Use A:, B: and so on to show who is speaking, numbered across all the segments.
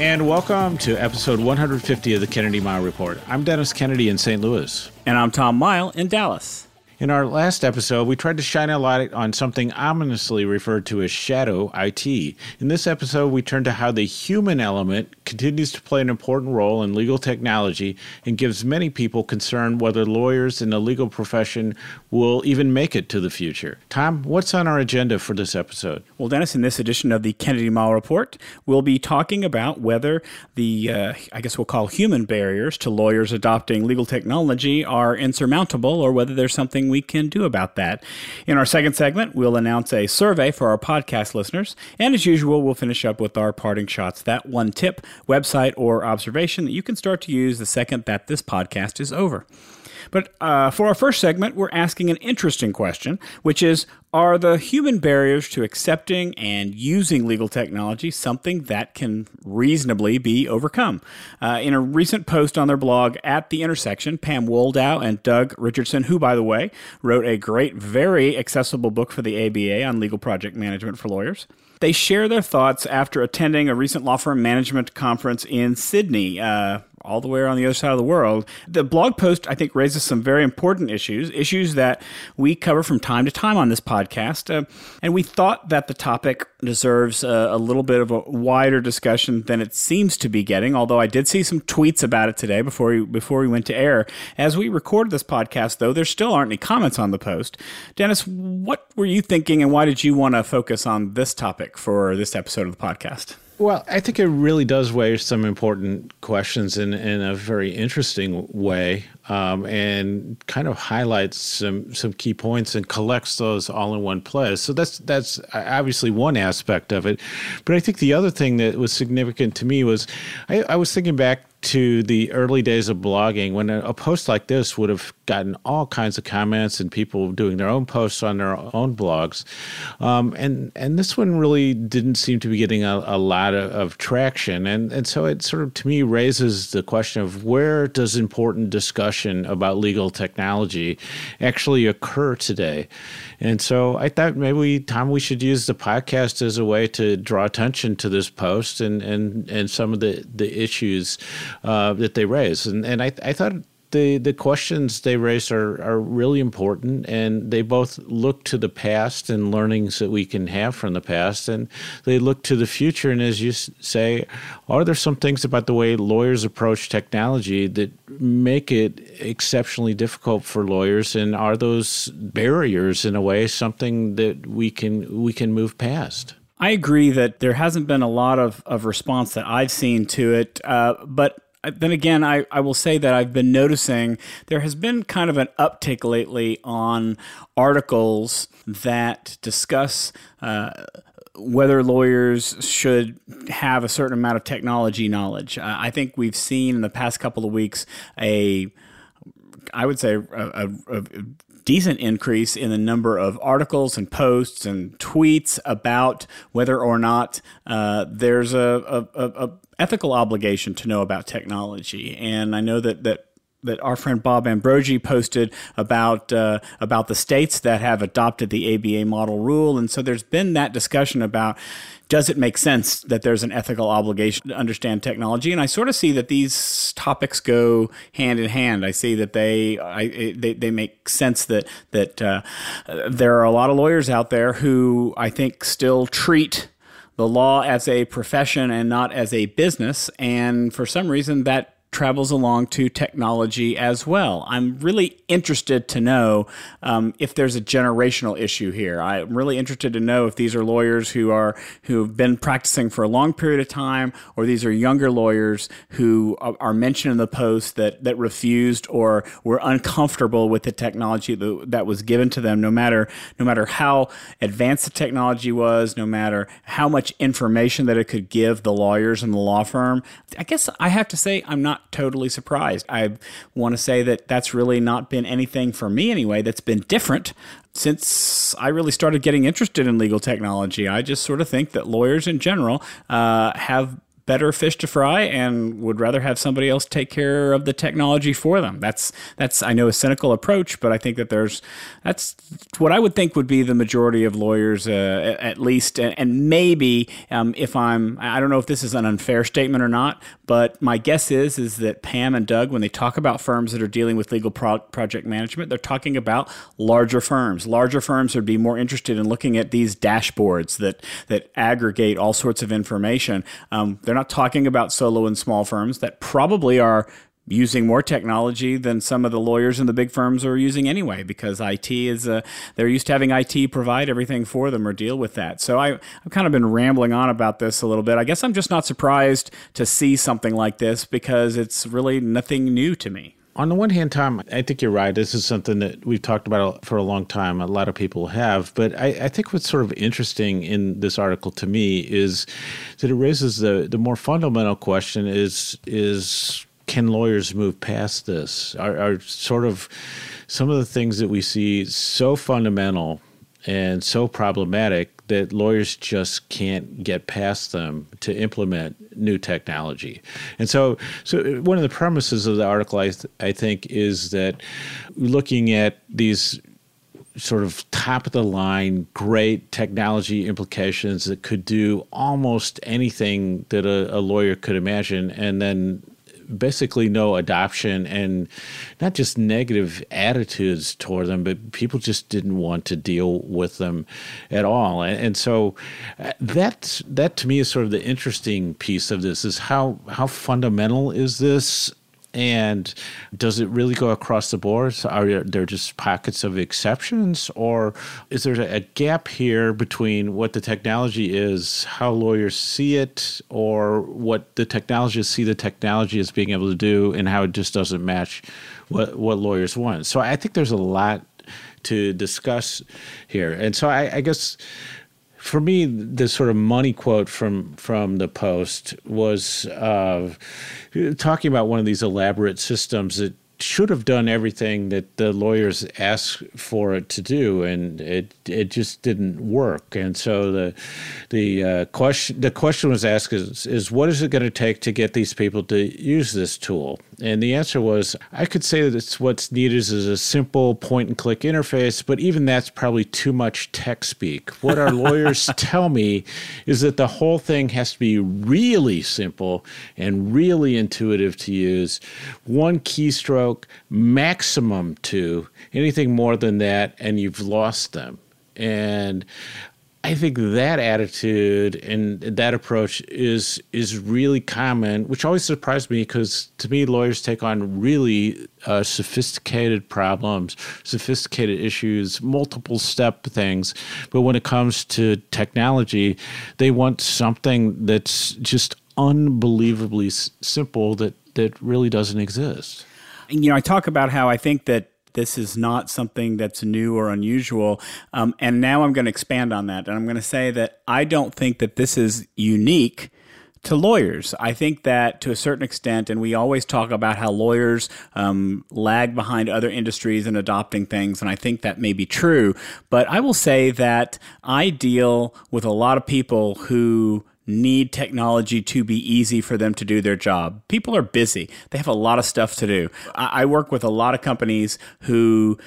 A: And welcome to episode 150 of the Kennedy Mighell Report. I'm Dennis Kennedy in St. Louis.
B: And I'm Tom Mighell in Dallas.
A: In our last episode, we tried to shine a light on something ominously referred to as shadow IT. In this episode, we turn to how the human element continues to play an important role in legal technology and gives many people concern whether lawyers in the legal profession will even make it to the future. Tom, what's on our agenda for this episode?
B: Well, Dennis, in this edition of the Kennedy Mighell Report, we'll be talking about whether the, uh, I guess we'll call human barriers to lawyers adopting legal technology are insurmountable or whether there's something we can do about that. In our second segment, we'll announce a survey for our podcast listeners. And as usual, we'll finish up with our parting shots that one tip, website, or observation that you can start to use the second that this podcast is over. But uh, for our first segment, we're asking an interesting question, which is Are the human barriers to accepting and using legal technology something that can reasonably be overcome? Uh, in a recent post on their blog at The Intersection, Pam Woldow and Doug Richardson, who, by the way, wrote a great, very accessible book for the ABA on legal project management for lawyers. They share their thoughts after attending a recent law firm management conference in Sydney. Uh, all the way on the other side of the world. The blog post, I think, raises some very important issues, issues that we cover from time to time on this podcast. Uh, and we thought that the topic deserves a, a, little bit of a wider discussion than it seems to be getting, although I did see some tweets about it today before we, before we went to air. As we recorded this podcast, though, there still aren't any comments on the post. Dennis, what were you thinking and why did you want to focus on this topic for this episode of the podcast?
A: Well, I think it really does raise some important questions in, in a very interesting way, um, and kind of highlights some some key points and collects those all in one place. So that's that's obviously one aspect of it. But I think the other thing that was significant to me was I, I was thinking back to the early days of blogging when a, a, post like this would have gotten all kinds of comments and people doing their own posts on their own blogs. Um, and, and this one really didn't seem to be getting a, a lot of, of, traction. And, and so it sort of, to me, raises the question of where does important discussion about legal technology actually occur today? And so I thought maybe, Tom, we should use the podcast as a way to draw attention to this post and, and, and some of the, the issues uh, that they raise. And, and I, I thought the the questions they raise are are really important, and they both look to the past and learnings that we can have from the past, and they look to the future. And as you say, are there some things about the way lawyers approach technology that make it exceptionally difficult for lawyers, and are those barriers in a way something that we can we can move past?
B: I agree that there hasn't been a lot of, of response that I've seen to it, uh, but then again, I, I will say that I've been noticing there has been kind of an uptick lately on articles that discuss uh, whether lawyers should have a certain amount of technology knowledge. Uh, I think we've seen in the past couple of weeks a, I would say, a, a, a decent increase in the number of articles and posts and tweets about whether or not uh, there's a, a, a, ethical obligation to know about technology. And I know that that that our friend Bob Ambrogi posted about uh, about the states that have adopted the ABA model rule, and so there's been that discussion about does it make sense that there's an ethical obligation to understand technology? And I sort of see that these topics go hand in hand. I see that they I, they, they make sense that that uh, there are a lot of lawyers out there who I think still treat the law as a profession and not as a business. And for some reason, that travels along to technology as well. I'm really interested to know um, if there's a generational issue here. I'm really interested to know if these are lawyers who are who have been practicing for a long period of time, or these are younger lawyers who are mentioned in the post that that refused or were uncomfortable with the technology that was given to them. No matter no matter how advanced the technology was, no matter how much information that it could give the lawyers and the law firm. I guess I have to say I'm not not totally surprised. I want to say that that's really not been anything for me anyway that's been different since I really started getting interested in legal technology. I just sort of think that lawyers in general uh, have better fish to fry and would rather have somebody else take care of the technology for them. That's that's I know a cynical approach, but I think that there's that's what I would think would be the majority of lawyers, uh, at least, and maybe um, if I'm I don't know if this is an unfair statement or not, but my guess is is that Pam and Doug, when they talk about firms that are dealing with legal pro- project management, they're talking about larger firms. Larger firms would be more interested in looking at these dashboards that that aggregate all sorts of information. Um, they're not not talking about solo and small firms that probably are using more technology than some of the lawyers in the big firms are using anyway because IT is uh, they're used to having IT provide everything for them or deal with that. So I, I've kind of been rambling on about this a little bit. I guess I'm just not surprised to see something like this because it's really nothing new to me.
A: On the one hand, Tom, I think you're right. This is something that we've talked about for a long time. A lot of people have. But I, I, think what's sort of interesting in this article to me is that it raises the, the more fundamental question is, is can lawyers move past this? Are, are sort of some of the things that we see so fundamental and so problematic that lawyers just can't get past them to implement new technology. And so, so one of the premises of the article, I, th- I think, is that looking at these sort of top of the line, great technology implications that could do almost anything that a, a lawyer could imagine, and then basically no adoption and not just negative attitudes toward them, but people just didn't want to deal with them at all. And, and so uh, that that to me is sort of the interesting piece of this is how how fundamental is this and does it really go across the board? Are there just pockets of exceptions, or is there a gap here between what the technology is, how lawyers see it, or what the technologists see the technology as being able to do, and how it just doesn't match what what lawyers want? So I think there's a lot to discuss here, and so I, I guess for me, the sort of money quote from from the post was uh, talking about one of these elaborate systems that should have done everything that the lawyers asked for it to do, and it it just didn't work. And so the the uh, question the question was asked is, is what is it going to take to get these people to use this tool? And the answer was I could say that it's what's needed is a simple point and click interface, but even that's probably too much tech speak. What our lawyers tell me is that the whole thing has to be really simple and really intuitive to use. One keystroke, maximum two. Anything more than that, and you've lost them. And I think that attitude and that approach is is really common, which always surprised me because to me lawyers take on really uh, sophisticated problems, sophisticated issues, multiple step things. But when it comes to technology, they want something that's just unbelievably simple that that really doesn't exist.
B: You know, I talk about how I think that this is not something that's new or unusual. Um, and now I'm going to expand on that. And I'm going to say that I don't think that this is unique to lawyers. I think that to a certain extent, and we always talk about how lawyers um, lag behind other industries in adopting things, and I think that may be true. But I will say that I deal with a lot of people who need technology to be easy for them to do their job. People are busy, they have a lot of stuff to do. I, I work with a lot of companies who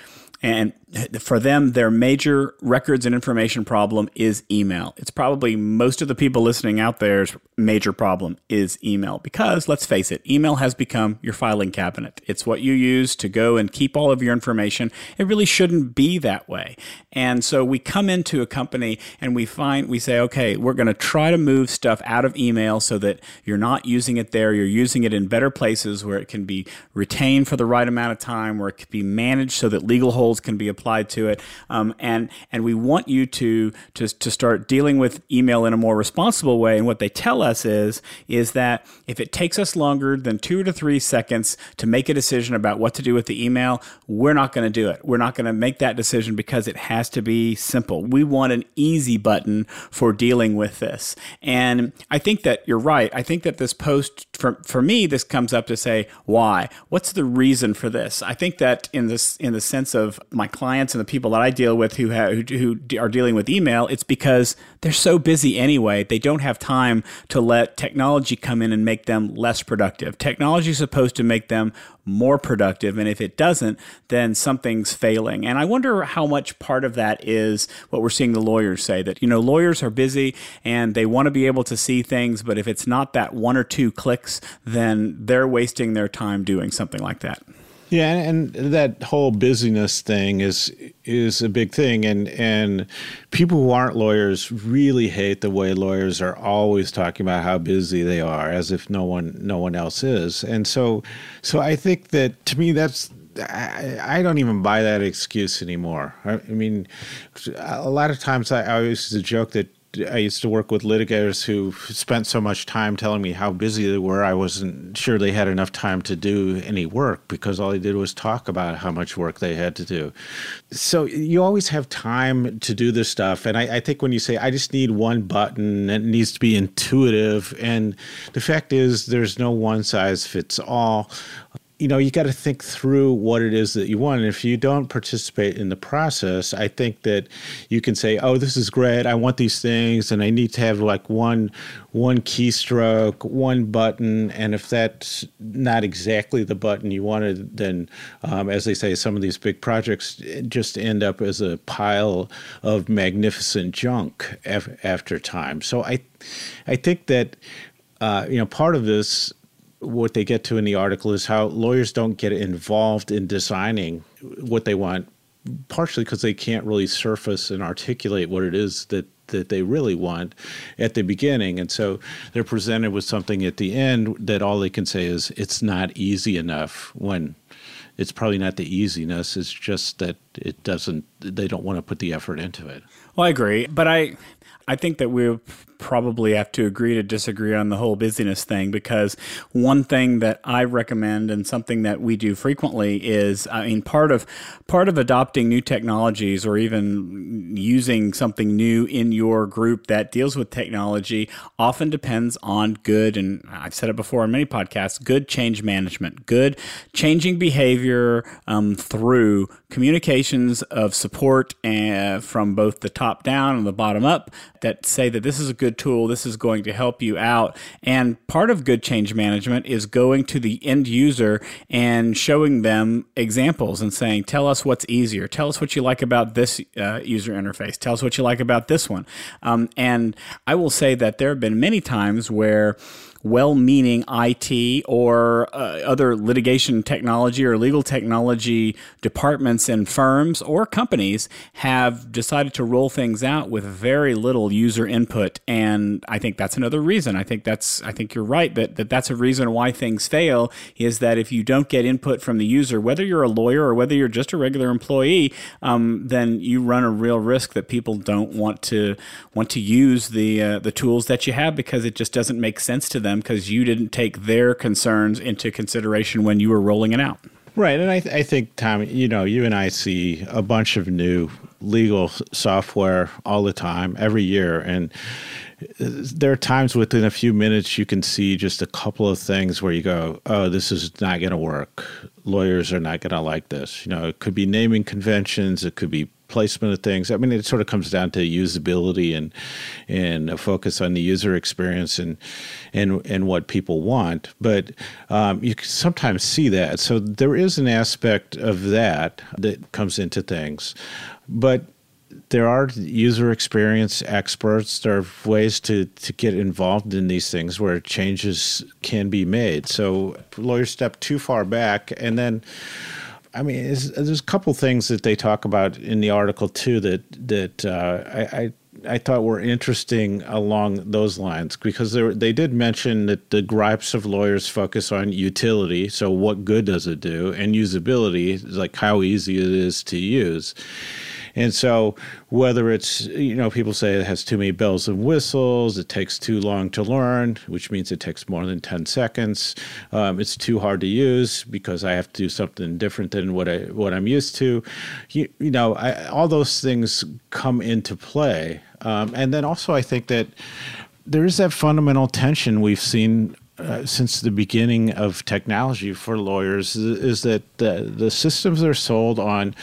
B: and for them, their major records and information problem is email. It's probably most of the people listening out there's major problem is email because let's face it, email has become your filing cabinet. It's what you use to go and keep all of your information. It really shouldn't be that way. And so we come into a company and we find, we say, okay, we're going to try to move stuff out of email so that you're not using it there. You're using it in better places where it can be retained for the right amount of time, where it can be managed so that legal holds can be applied applied to it. Um, and and we want you to, to to start dealing with email in a more responsible way. And what they tell us is is that if it takes us longer than two to three seconds to make a decision about what to do with the email, we're not going to do it. We're not going to make that decision because it has to be simple. We want an easy button for dealing with this. And I think that you're right. I think that this post for for me, this comes up to say why. What's the reason for this? I think that in this in the sense of my clients and the people that I deal with who have, who, who are dealing with email, it's because they're so busy anyway. They don't have time to let technology come in and make them less productive. Technology is supposed to make them more productive. And if it doesn't, then something's failing. And I wonder how much part of that is what we're seeing the lawyers say that, you know, lawyers are busy and they want to be able to see things, but if it's not that one or two clicks, then they're wasting their time doing something like that.
A: Yeah, and, that whole busyness thing is is a big thing, and and people who aren't lawyers really hate the way lawyers are always talking about how busy they are, as if no one no one else is. And so, so I think that to me that's I, I, don't even buy that excuse anymore. I, I mean, a lot of times I, I always joke that I used to work with litigators who spent so much time telling me how busy they were. I wasn't sure they had enough time to do any work because all they did was talk about how much work they had to do. So you always have time to do this stuff. And I, I think when you say, I just need one button, it needs to be intuitive. And the fact is, there's no one size fits all you know, you got to think through what it is that you want. And if you don't participate in the process, I think that you can say, "Oh, this is great. I want these things, and I need to have like one one keystroke, one button." And if that's not exactly the button you wanted, then, um, as they say, some of these big projects just end up as a pile of magnificent junk af- after time. So I, I think that uh, you know part of this what they get to in the article is how lawyers don't get involved in designing what they want, partially because they can't really surface and articulate what it is that that they really want at the beginning. And so they're presented with something at the end that all they can say is it's not easy enough when it's probably not the easiness, it's just that it doesn't they don't want to put the effort into it.
B: Well, I agree, but I I think that we probably have to agree to disagree on the whole busyness thing because one thing that I recommend and something that we do frequently is I mean part of part of adopting new technologies or even using something new in your group that deals with technology often depends on good and I've said it before on many podcasts good change management good changing behavior um, through communications of support and, uh, from both the top down and the bottom up that say that this is a good tool, this is going to help you out. And part of good change management is going to the end user and showing them examples and saying, tell us what's easier. Tell us what you like about this uh, user interface. Tell us what you like about this one. Um, and I will say that there have been many times where well meaning IT or uh, other litigation technology or legal technology departments and firms or companies have decided to roll things out with very little user input. And I think that's another reason. I think that's, I think you're right that, that that's a reason why things fail is that if you don't get input from the user, whether you're a lawyer or whether you're just a regular employee, um, then you run a real risk that people don't want to want to use the uh, the tools that you have because it just doesn't make sense to them them because you didn't take their concerns into consideration when you were rolling it out.
A: Right. And I, th- I think, Tom, you know, you and I see a bunch of new legal software all the time, every year. And uh, there are times within a few minutes you can see just a couple of things where you go, oh, this is not going to work. Lawyers are not going to like this. You know, it could be naming conventions, it could be placement of things. I mean, it sort of comes down to usability and and a focus on the user experience and and and what people want. But um, you can sometimes see that. So there is an aspect of that that comes into things, but there are user experience experts. There are ways to, to get involved in these things where changes can be made. So lawyers step too far back and then I mean, there's a couple things that they talk about in the article too that that uh, I, I I thought were interesting along those lines because they did mention that the gripes of lawyers focus on utility. So, what good does it do? And usability, like how easy it is to use. And so, whether it's, you know, people say it has too many bells and whistles, it takes too long to learn, which means it takes more than 10 seconds. Um, it's too hard to use because I have to do something different than what, I, what I'm used to. You, you know, I, all those things come into play. Um, and then also, I think that there is that fundamental tension we've seen uh, since the beginning of technology for lawyers is, is that the, the systems are sold on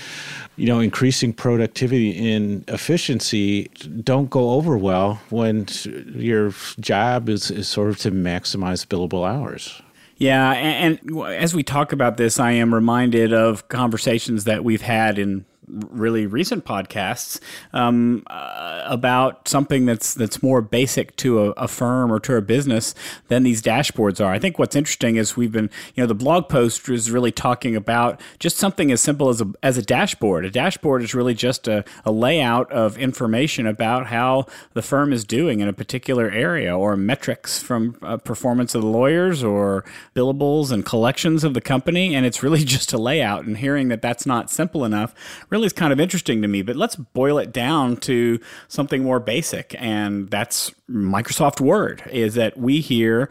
A: you know increasing productivity and efficiency don't go over well when your job is, is sort of to maximize billable hours.
B: Yeah, and, and, as we talk about this, I am reminded of conversations that we've had in really recent podcasts um, uh, about something that's that's more basic to a, a, firm or to a business than these dashboards are. I think what's interesting is we've been, you know, the blog post is really talking about just something as simple as a as a dashboard. A dashboard is really just a, a layout of information about how the firm is doing in a particular area, or metrics from uh, performance of the lawyers, or billables and collections of the company, and it's really just a layout. And hearing that that's not simple enough really really is kind of interesting to me, but let's boil it down to something more basic. And that's Microsoft Word, is that we hear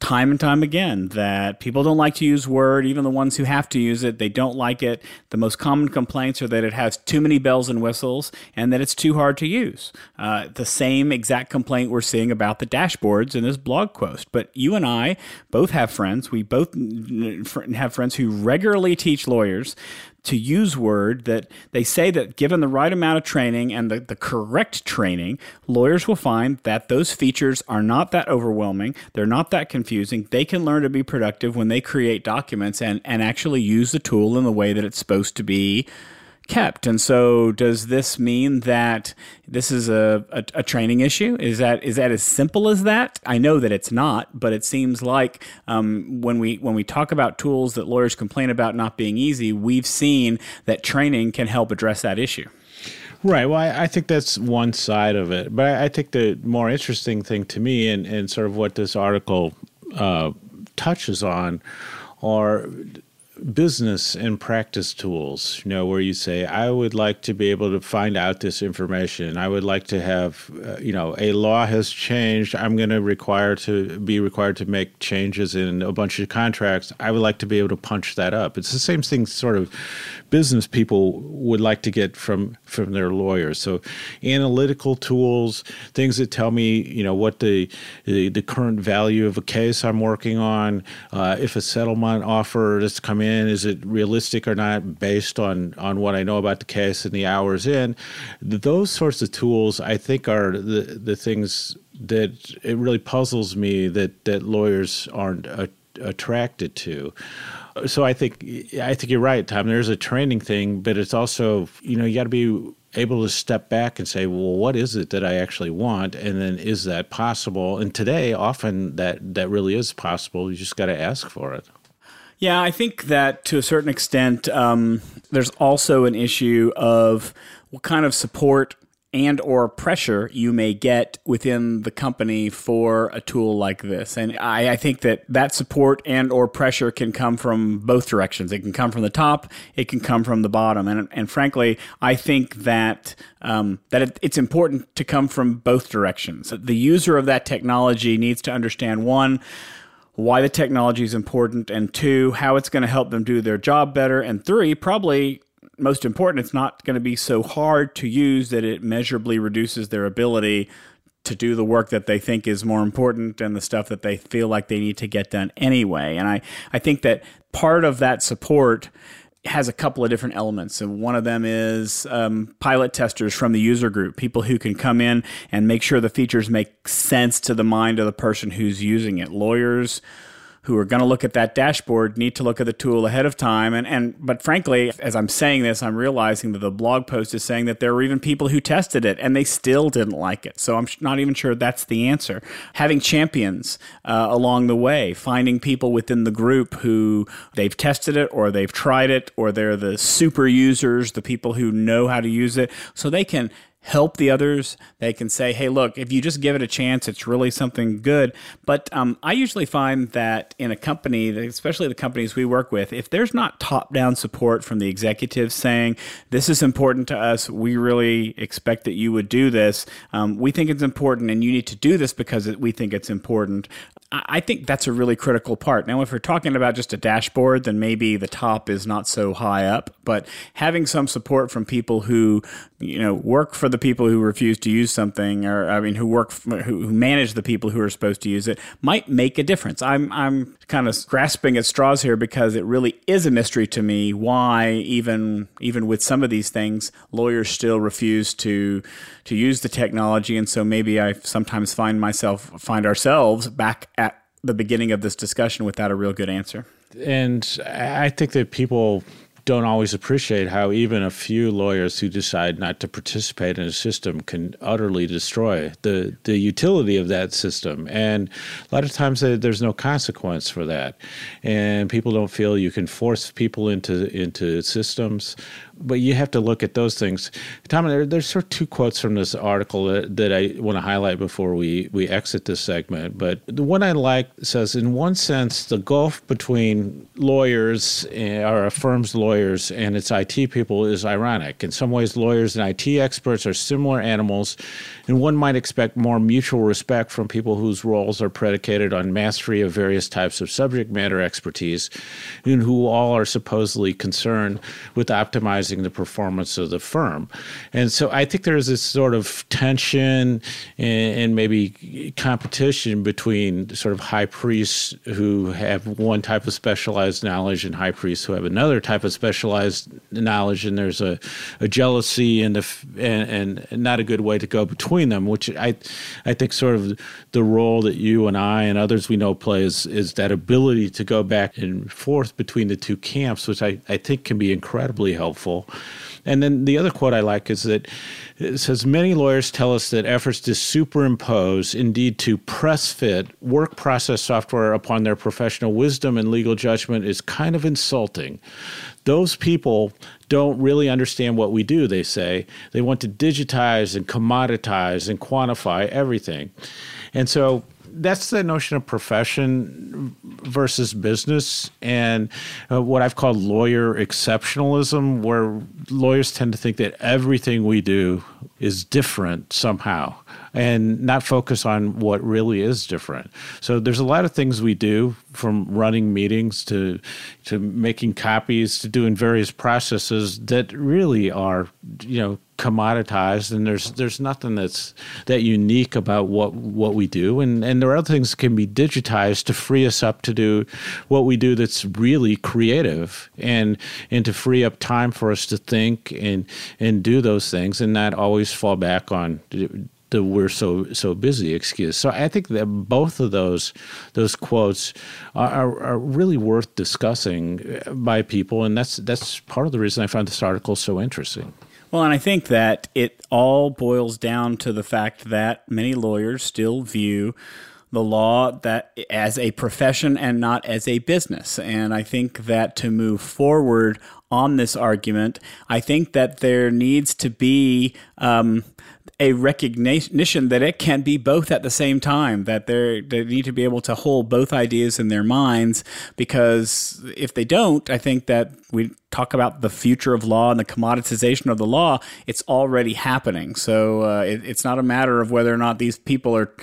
B: time and time again that people don't like to use Word, even the ones who have to use it, they don't like it. The most common complaints are that it has too many bells and whistles and that it's too hard to use. Uh, the same exact complaint we're seeing about the dashboards in this blog post. But you and I both have friends. We both have friends who regularly teach lawyers to use Word that they say that given the right amount of training and the, the correct training, lawyers will find that those features are not that overwhelming. They're not that confusing. They can learn to be productive when they create documents and, and actually use the tool in the way that it's supposed to be kept. And so, does this mean that this is a, a, a, training issue? Is that is that as simple as that? I know that it's not, but it seems like um, when we when we talk about tools that lawyers complain about not being easy, we've seen that training can help address that issue.
A: Right. Well, I, I think that's one side of it, but I, I, think the more interesting thing to me, and, and sort of what this article uh, touches on, are business and practice tools, you know, where you say, I would like to be able to find out this information. I would like to have, uh, you know, a law has changed. I'm going to require to be required to make changes in a bunch of contracts. I would like to be able to punch that up. It's the same thing, sort of, business people would like to get from from their lawyers. So, analytical tools, things that tell me, you know, what the the, the current value of a case I'm working on, uh, if a settlement offer that's come in, is it realistic or not, based on on what I know about the case and the hours in. Those sorts of tools, I think, are the the things that it really puzzles me that that lawyers aren't. Uh, attracted to so I think I think you're right, Tom. There's a training thing, but it's also you know you got to be able to step back and say, well, what is it that I actually want, and then is that possible? And today, often that that really is possible. You just got to ask for it.
B: Yeah, I think that to a certain extent, um, there's also an issue of what kind of support and or pressure you may get within the company for a tool like this. And I, I, think that that support and or pressure can come from both directions. It can come from the top it can come from the bottom. And, and frankly i think that um, that it, it's important to come from both directions. The user of that technology needs to understand one why the technology is important and two how it's going to help them do their job better and three probably most important, it's not going to be so hard to use that it measurably reduces their ability to do the work that they think is more important and the stuff that they feel like they need to get done anyway. And I, I think that part of that support has a couple of different elements. And one of them is um, pilot testers from the user group, people who can come in and make sure the features make sense to the mind of the person who's using it. Lawyers, who are going to look at that dashboard need to look at the tool ahead of time. And, and but frankly, as I'm saying this, I'm realizing that the blog post is saying that there were even people who tested it and they still didn't like it. So I'm not even sure that's the answer. Having champions uh, along the way, finding people within the group who they've tested it or they've tried it or they're the super users, the people who know how to use it, so they can help the others. They can say, hey, look, if you just give it a chance, it's really something good. But um, I usually find that in a company, especially the companies we work with, if there's not top down support from the executives saying, this is important to us, we really expect that you would do this, um, we think it's important and you need to do this because we think it's important. I think that's a really critical part. Now, if we're talking about just a dashboard, then maybe the top is not so high up. But having some support from people who, you know, work for the people who refuse to use something, or I mean, who work who, who manage the people who are supposed to use it, might make a difference. I'm I'm kind of grasping at straws here because it really is a mystery to me why even even with some of these things, lawyers still refuse to to use the technology, and so maybe I sometimes find myself find ourselves back the beginning of this discussion without a real good answer.
A: And I think that people don't always appreciate how even a few lawyers who decide not to participate in a system can utterly destroy the, the utility of that system. And a lot of times uh, there's no consequence for that. And people don't feel you can force people into, into systems but you have to look at those things. Tom, there, there's sort of two quotes from this article that, that I want to highlight before we, we exit this segment. But the one I like says, in one sense, the gulf between lawyers eh, or a firm's lawyers and its IT people is ironic. In some ways, lawyers and IT experts are similar animals, and one might expect more mutual respect from people whose roles are predicated on mastery of various types of subject matter expertise, and who all are supposedly concerned with optimizing the performance of the firm. And so I think there's this sort of tension and, and maybe competition between sort of high priests who have one type of specialized knowledge and high priests who have another type of specialized knowledge. And there's a, a jealousy and, the, and, and not a good way to go between them, which I, I think sort of the role that you and I and others we know play is, is that ability to go back and forth between the two camps, which I, I think can be incredibly helpful and then the other quote I like is that it says many lawyers tell us that efforts to superimpose, indeed to press fit, work process software upon their professional wisdom and legal judgment is kind of insulting. Those people don't really understand what we do, they say. They want to digitize and commoditize and quantify everything. And so that's the notion of profession versus business and uh, what I've called lawyer exceptionalism, where lawyers tend to think that everything we do is different somehow and not focus on what really is different. So there's a lot of things we do from running meetings to to making copies to doing various processes that really are you know commoditized and there's there's nothing that's that unique about what what we do and and there are other things that can be digitized to free us up to do what we do that's really creative and and to free up time for us to think and and do those things and not always fall back on the we're so so busy excuse. So I think that both of those those quotes are, are really worth discussing by people, and that's that's part of the reason I found this article so interesting.
B: Well, and I think that it all boils down to the fact that many lawyers still view the law that as a profession and not as a business. And I think that to move forward on this argument, I think that there needs to be um, a recognition that it can be both at the same time, that they need to be able to hold both ideas in their minds. Because if they don't, I think that we talk about the future of law and the commoditization of the law, it's already happening. So uh, it, it's not a matter of whether or not these people are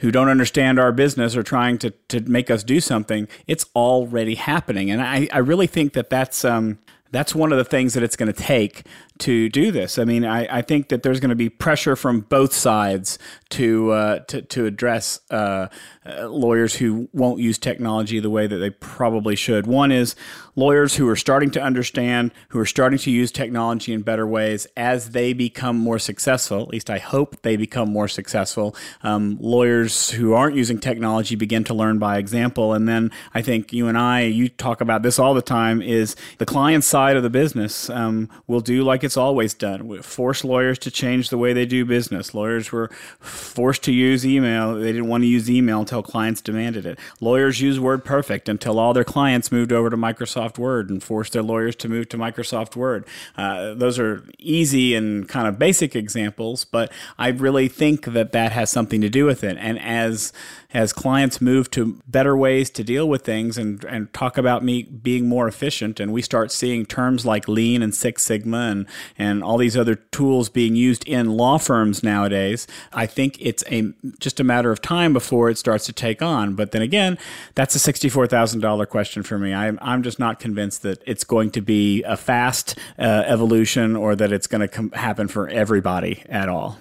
B: who don't understand our business are trying to, to make us do something. It's already happening. And I, I really think that that's. Um, that's one of the things that it's going to take to do this. I mean, I, I think that there's going to be pressure from both sides to uh, to, to address uh, uh, lawyers who won't use technology the way that they probably should. One is lawyers who are starting to understand, who are starting to use technology in better ways as they become more successful. At least I hope they become more successful. Um, lawyers who aren't using technology begin to learn by example. And then I think you and I, you talk about this all the time, is the client side of the business um, will do like it's always done. We force lawyers to change the way they do business. Lawyers were forced to use email. They didn't want to use email until clients demanded it. Lawyers use WordPerfect until all their clients moved over to Microsoft Word and forced their lawyers to move to Microsoft Word. Uh, those are easy and kind of basic examples, but I really think that that has something to do with it. And as as clients move to better ways to deal with things and, and talk about me being more efficient, and we start seeing terms like lean and Six Sigma and and all these other tools being used in law firms nowadays, I think it's a just a matter of time before it starts to take on. But then again, that's a sixty-four thousand dollar question for me. I'm I'm just not convinced that it's going to be a fast uh, evolution or that it's going to com- happen for everybody at all.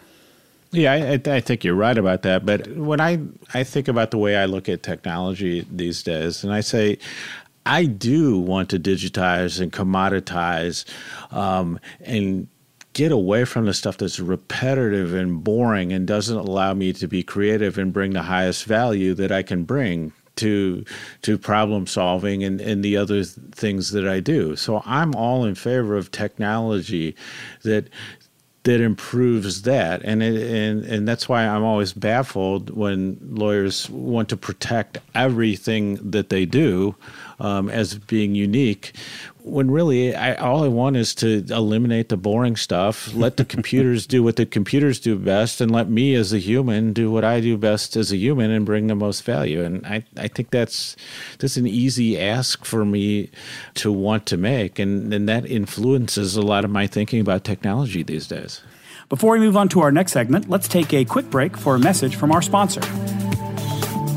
A: Yeah, I, I, think you're right about that. But when I, I think about the way I look at technology these days, and I say, I do want to digitize and commoditize um, and get away from the stuff that's repetitive and boring and doesn't allow me to be creative and bring the highest value that I can bring to to problem solving and, and the other things that I do. So I'm all in favor of technology that that improves that. And it, and and that's why I'm always baffled when lawyers want to protect everything that they do um, as being unique when really I, all I want is to eliminate the boring stuff let the computers do what the computers do best and let me as a human do what I do best as a human and bring the most value. And I, I think that's that's an easy ask for me to want to make. And, and that influences a lot of my thinking about technology these days.
C: Before we move on to our next segment let's take a quick break for a message from our sponsor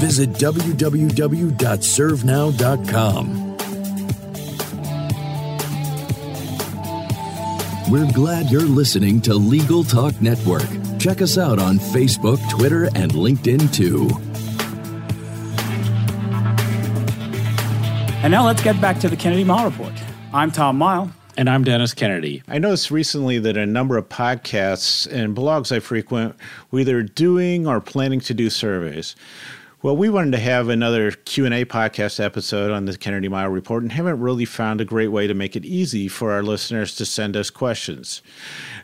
D: Visit www.servenow.com. We're glad you're listening to Legal Talk Network. Check us out on Facebook, Twitter, and LinkedIn too.
C: And now let's get back to the Kennedy Mighell Report. I'm Tom Mighell.
A: And I'm Dennis Kennedy. I noticed recently that a number of podcasts and blogs I frequent were either doing or planning to do surveys. Well, we wanted to have another Q&A podcast episode on the Kennedy Mighell Report and haven't really found a great way to make it easy for our listeners to send us questions.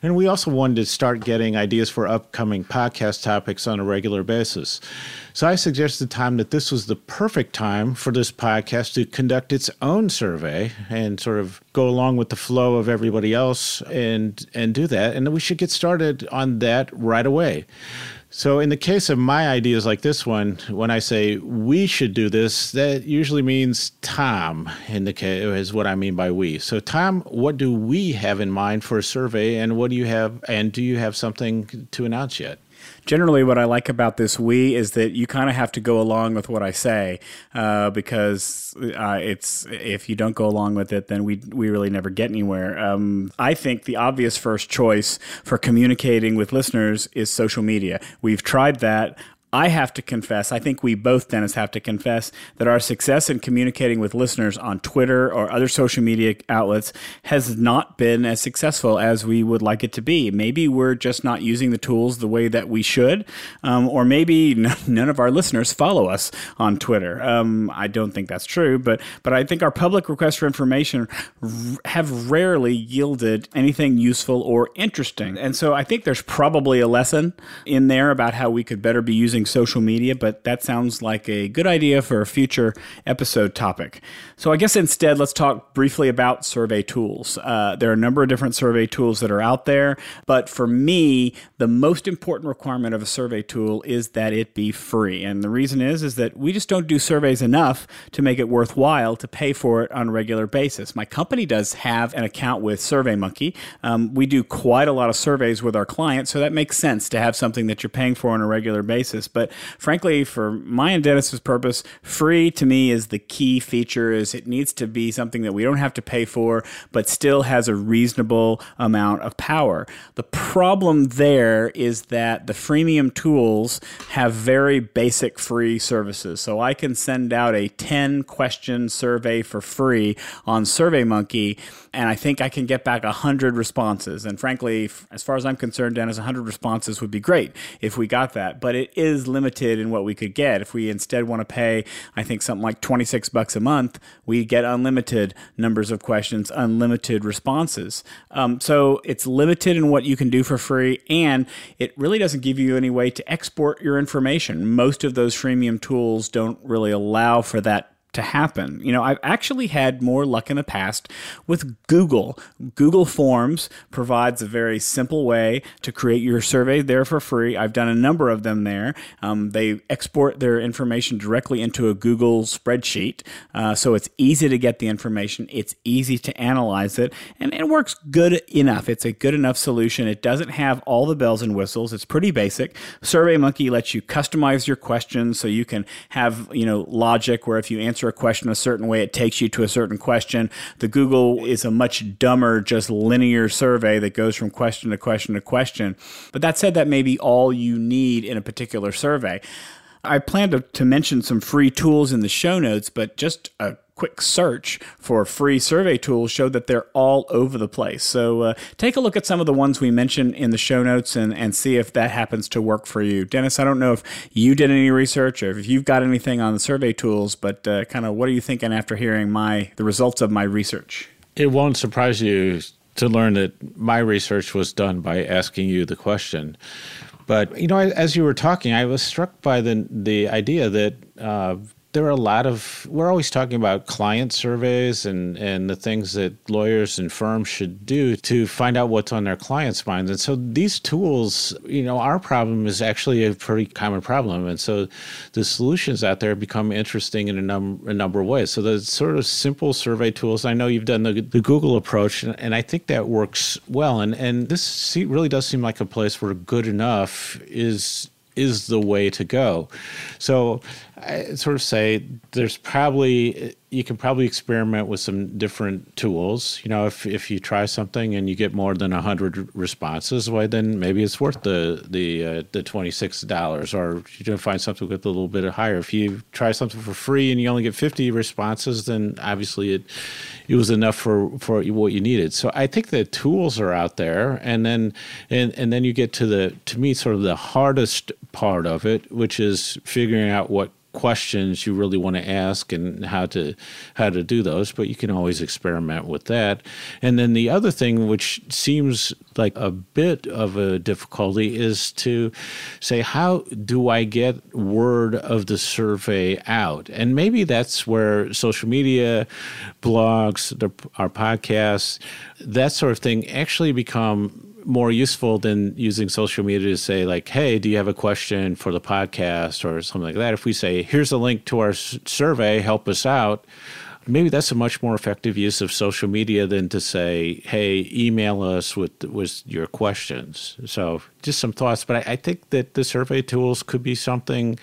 A: And we also wanted to start getting ideas for upcoming podcast topics on a regular basis. So I suggested time that this was the perfect time for this podcast to conduct its own survey and sort of go along with the flow of everybody else and and do that. And we should get started on that right away. So, in the case of my ideas like this one, when I say we should do this, that usually means Tom. In the case is what I mean by we. So, Tom, what do we have in mind for a survey, and what do you have? And do you have something to announce yet?
B: Generally what I like about this we is that you kind of have to go along with what I say uh, because uh, it's if you don't go along with it, then we we really never get anywhere. Um, I think the obvious first choice for communicating with listeners is social media. We've tried that. I have to confess, I think we both, Dennis, have to confess that our success in communicating with listeners on Twitter or other social media outlets has not been as successful as we would like it to be. Maybe we're just not using the tools the way that we should, um, or maybe none of our listeners follow us on Twitter. Um, I don't think that's true, but but I think our public requests for information have rarely yielded anything useful or interesting. And so I think there's probably a lesson in there about how we could better be using social media, but that sounds like a good idea for a future episode topic. So I guess instead, let's talk briefly about survey tools. Uh, there are a number of different survey tools that are out there, but for me, the most important requirement of a survey tool is that it be free. And the reason is, is that we just don't do surveys enough to make it worthwhile to pay for it on a regular basis. My company does have an account with SurveyMonkey. Um, we do quite a lot of surveys with our clients, so that makes sense to have something that you're paying for on a regular basis. But frankly, for my and Dennis's purpose, free to me is the key feature. Is it needs to be something that we don't have to pay for, but still has a reasonable amount of power. The problem there is that the freemium tools have very basic free services. So I can send out a 10 question survey for free on SurveyMonkey, and I think I can get back 100 responses. And frankly, as far as I'm concerned, Dennis, 100 responses would be great if we got that. But it is is limited in what we could get. If we instead want to pay, I think something like 26 bucks a month, we get unlimited numbers of questions, unlimited responses. Um, so it's limited in what you can do for free, and it really doesn't give you any way to export your information. Most of those freemium tools don't really allow for that to happen. You know, I've actually had more luck in the past with Google. Google Forms provides a very simple way to create your survey there for free. I've done a number of them there. Um, they export their information directly into a Google spreadsheet, uh, so it's easy to get the information. It's easy to analyze it, and it works good enough. It's a good enough solution. It doesn't have all the bells and whistles. It's pretty basic. SurveyMonkey lets you customize your questions so you can have you know logic where if you answer answer a question a certain way, it takes you to a certain question. The Google is a much dumber, just linear survey that goes from question to question to question. But that said, that may be all you need in a particular survey. I plan to, to mention some free tools in the show notes, but just a quick search for free survey tools showed that they're all over the place. So uh, take a look at some of the ones we mentioned in the show notes and, and see if that happens to work for you. Dennis, I don't know if you did any research or if you've got anything on the survey tools, but uh, kind of what are you thinking after hearing my the results of my research?
A: It won't surprise you to learn that my research was done by asking you the question. But you know, as you were talking, I was struck by the the idea that uh, there are a lot of we're always talking about client surveys and and the things that lawyers and firms should do to find out what's on their clients' minds. And so these tools, you know, our problem is actually a pretty common problem. And so the solutions out there become interesting in a, num- a number of ways. So the sort of simple survey tools. I know you've done the, the Google approach, and, and I think that works well. And and this really does seem like a place where good enough is is the way to go. So I sort of say there's probably you can probably experiment with some different tools. You know, if if you try something and you get more than hundred responses, well, then maybe it's worth the the uh, the twenty six dollars. Or you can find something with a little bit higher. If you try something for free and you only get fifty responses, then obviously it it was enough for for what you needed. So I think the tools are out there, and then and and then you get to the to me sort of the hardest part of it, which is figuring out what questions you really want to ask and how to how to do those but you can always experiment with that. And then the other thing which seems like a bit of a difficulty is to say how do i get word of the survey out? And maybe that's where social media blogs our podcasts that sort of thing actually become more useful than using social media to say like hey do you have a question for the podcast or something like that? If we say here's a link to our survey help us out maybe that's a much more effective use of social media than to say hey email us with with your questions. So just some thoughts but i, I think that the survey tools could be something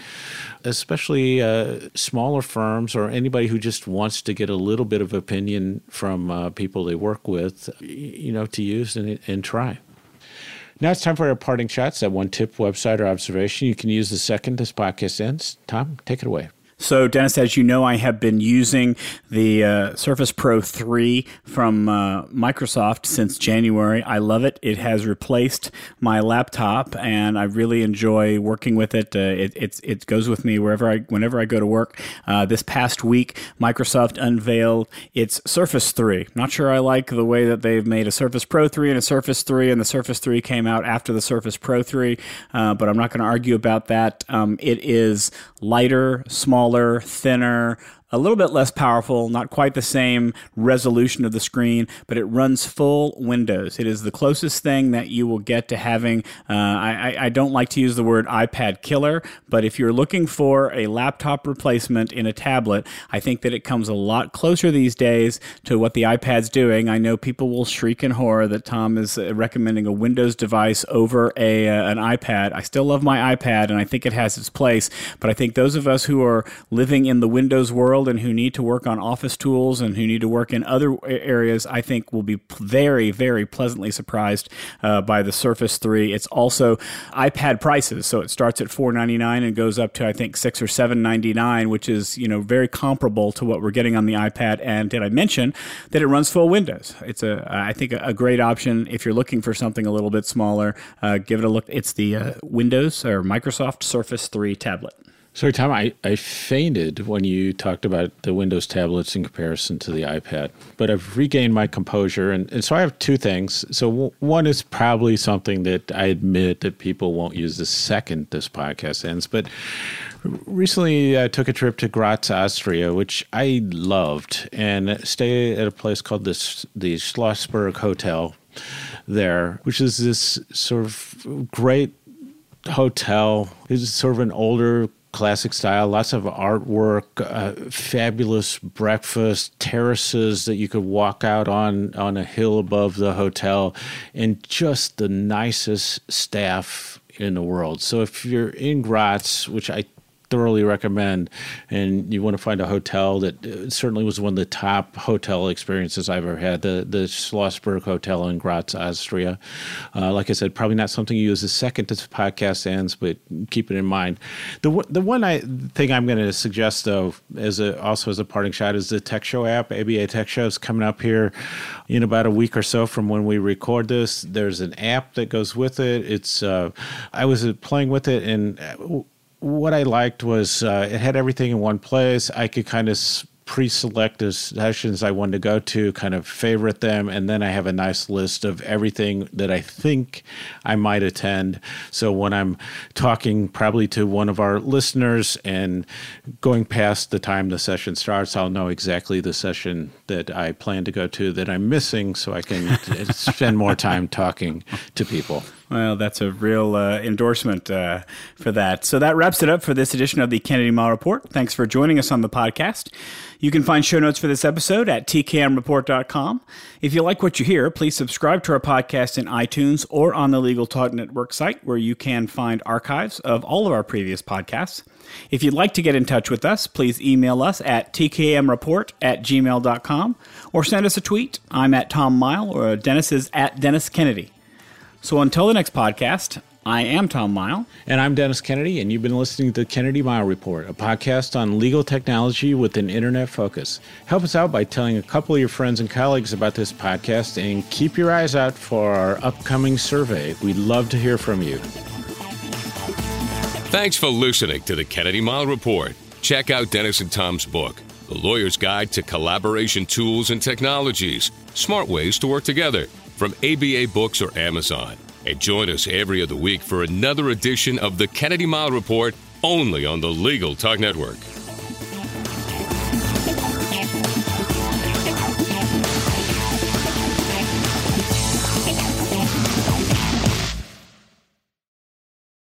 A: especially uh, smaller firms or anybody who just wants to get a little bit of opinion from uh, people they work with you know to use and, and try now it's time for our parting shots. That one tip, website, or observation you can use the second this podcast ends. Tom, take it away.
B: So, Dennis, as you know, I have been using the uh, Surface Pro 3 from uh, Microsoft since January. I love it. It has replaced my laptop, and I really enjoy working with it. Uh, it, it goes with me wherever I, whenever I go to work. Uh, this past week, Microsoft unveiled its Surface 3. Not sure I like the way that they've made a Surface Pro 3 and a Surface 3, and the Surface 3 came out after the Surface Pro 3, uh, but I'm not going to argue about that. Um, it is lighter, smaller smaller, thinner, a little bit less powerful, not quite the same resolution of the screen, but it runs full Windows. It is the closest thing that you will get to having. Uh, I, I, don't like to use the word iPad killer, but if you're looking for a laptop replacement in a tablet, I think that it comes a lot closer these days to what the iPad's doing. I know people will shriek in horror that Tom is uh, recommending a Windows device over a uh, an iPad. I still love my iPad, and I think it has its place, but I think those of us who are living in the Windows world and who need to work on office tools and who need to work in other areas, I think will be very, very pleasantly surprised uh, by the Surface 3. It's also iPad prices, so it starts at 499 and goes up to I think six or 799, which is you know very comparable to what we're getting on the iPad. And did I mention that it runs full Windows? It's a I think a, great option if you're looking for something a little bit smaller. Uh, give it a look. It's the uh, Windows or Microsoft Surface 3 tablet.
A: Sorry, Tom, I, I fainted when you talked about the Windows tablets in comparison to the iPad, but I've regained my composure. And, and so I have two things. So, w- one is probably something that I admit that people won't use the second this podcast ends, but recently I took a trip to Graz, Austria, which I loved, and stayed at a place called this, the Schlossberg Hotel there, which is this sort of great hotel. It's sort of an older classic style, lots of artwork, uh, fabulous breakfast, terraces that you could walk out on on a hill above the hotel, and just the nicest staff in the world. So if you're in Graz, which I thoroughly recommend. And you want to find a hotel that uh, certainly was one of the top hotel experiences I've ever had. The the Schlossberg Hotel in Graz, Austria. Uh, like I said, probably not something you use a second this podcast ends, but keep it in mind. The the one I thing I'm going to suggest though, as a also as a parting shot, is the Tech Show app. ABA Tech Show is coming up here in about a week or so from when we record this. There's an app that goes with it. It's uh, I was playing with it and uh, what I liked was uh, it had everything in one place. I could kind of pre-select the sessions I wanted to go to, kind of favorite them, and then I have a nice list of everything that I think I might attend. So when I'm talking probably to one of our listeners and going past the time the session starts, I'll know exactly the session that I plan to go to that I'm missing, so I can spend more time talking to people.
B: Well, that's a real uh, endorsement uh, for that. So that wraps it up for this edition of the Kennedy Miles Report. Thanks for joining us on the podcast. You can find show notes for this episode at tkmreport.com. If you like what you hear, please subscribe to our podcast in iTunes or on the Legal Talk Network site, where you can find archives of all of our previous podcasts. If you'd like to get in touch with us, please email us at tkmreport at gmail.com or send us a tweet. I'm at Tom Mighell or Dennis is at Dennis Kennedy. So until the next podcast, I am Tom Mighell.
A: And I'm Dennis Kennedy, and you've been listening to the Kennedy Mighell Report, a podcast on legal technology with an internet focus. Help us out by telling a couple of your friends and colleagues about this podcast, and keep your eyes out for our upcoming survey. We'd love to hear from you.
E: Thanks for listening to the Kennedy Mighell Report. Check out Dennis and Tom's book, The Lawyer's Guide to Collaboration Tools and Technologies Smart Ways to Work Together, from ABA Books or Amazon. And join us every other week for another edition of the Kennedy Mighell Report only on the Legal Talk Network.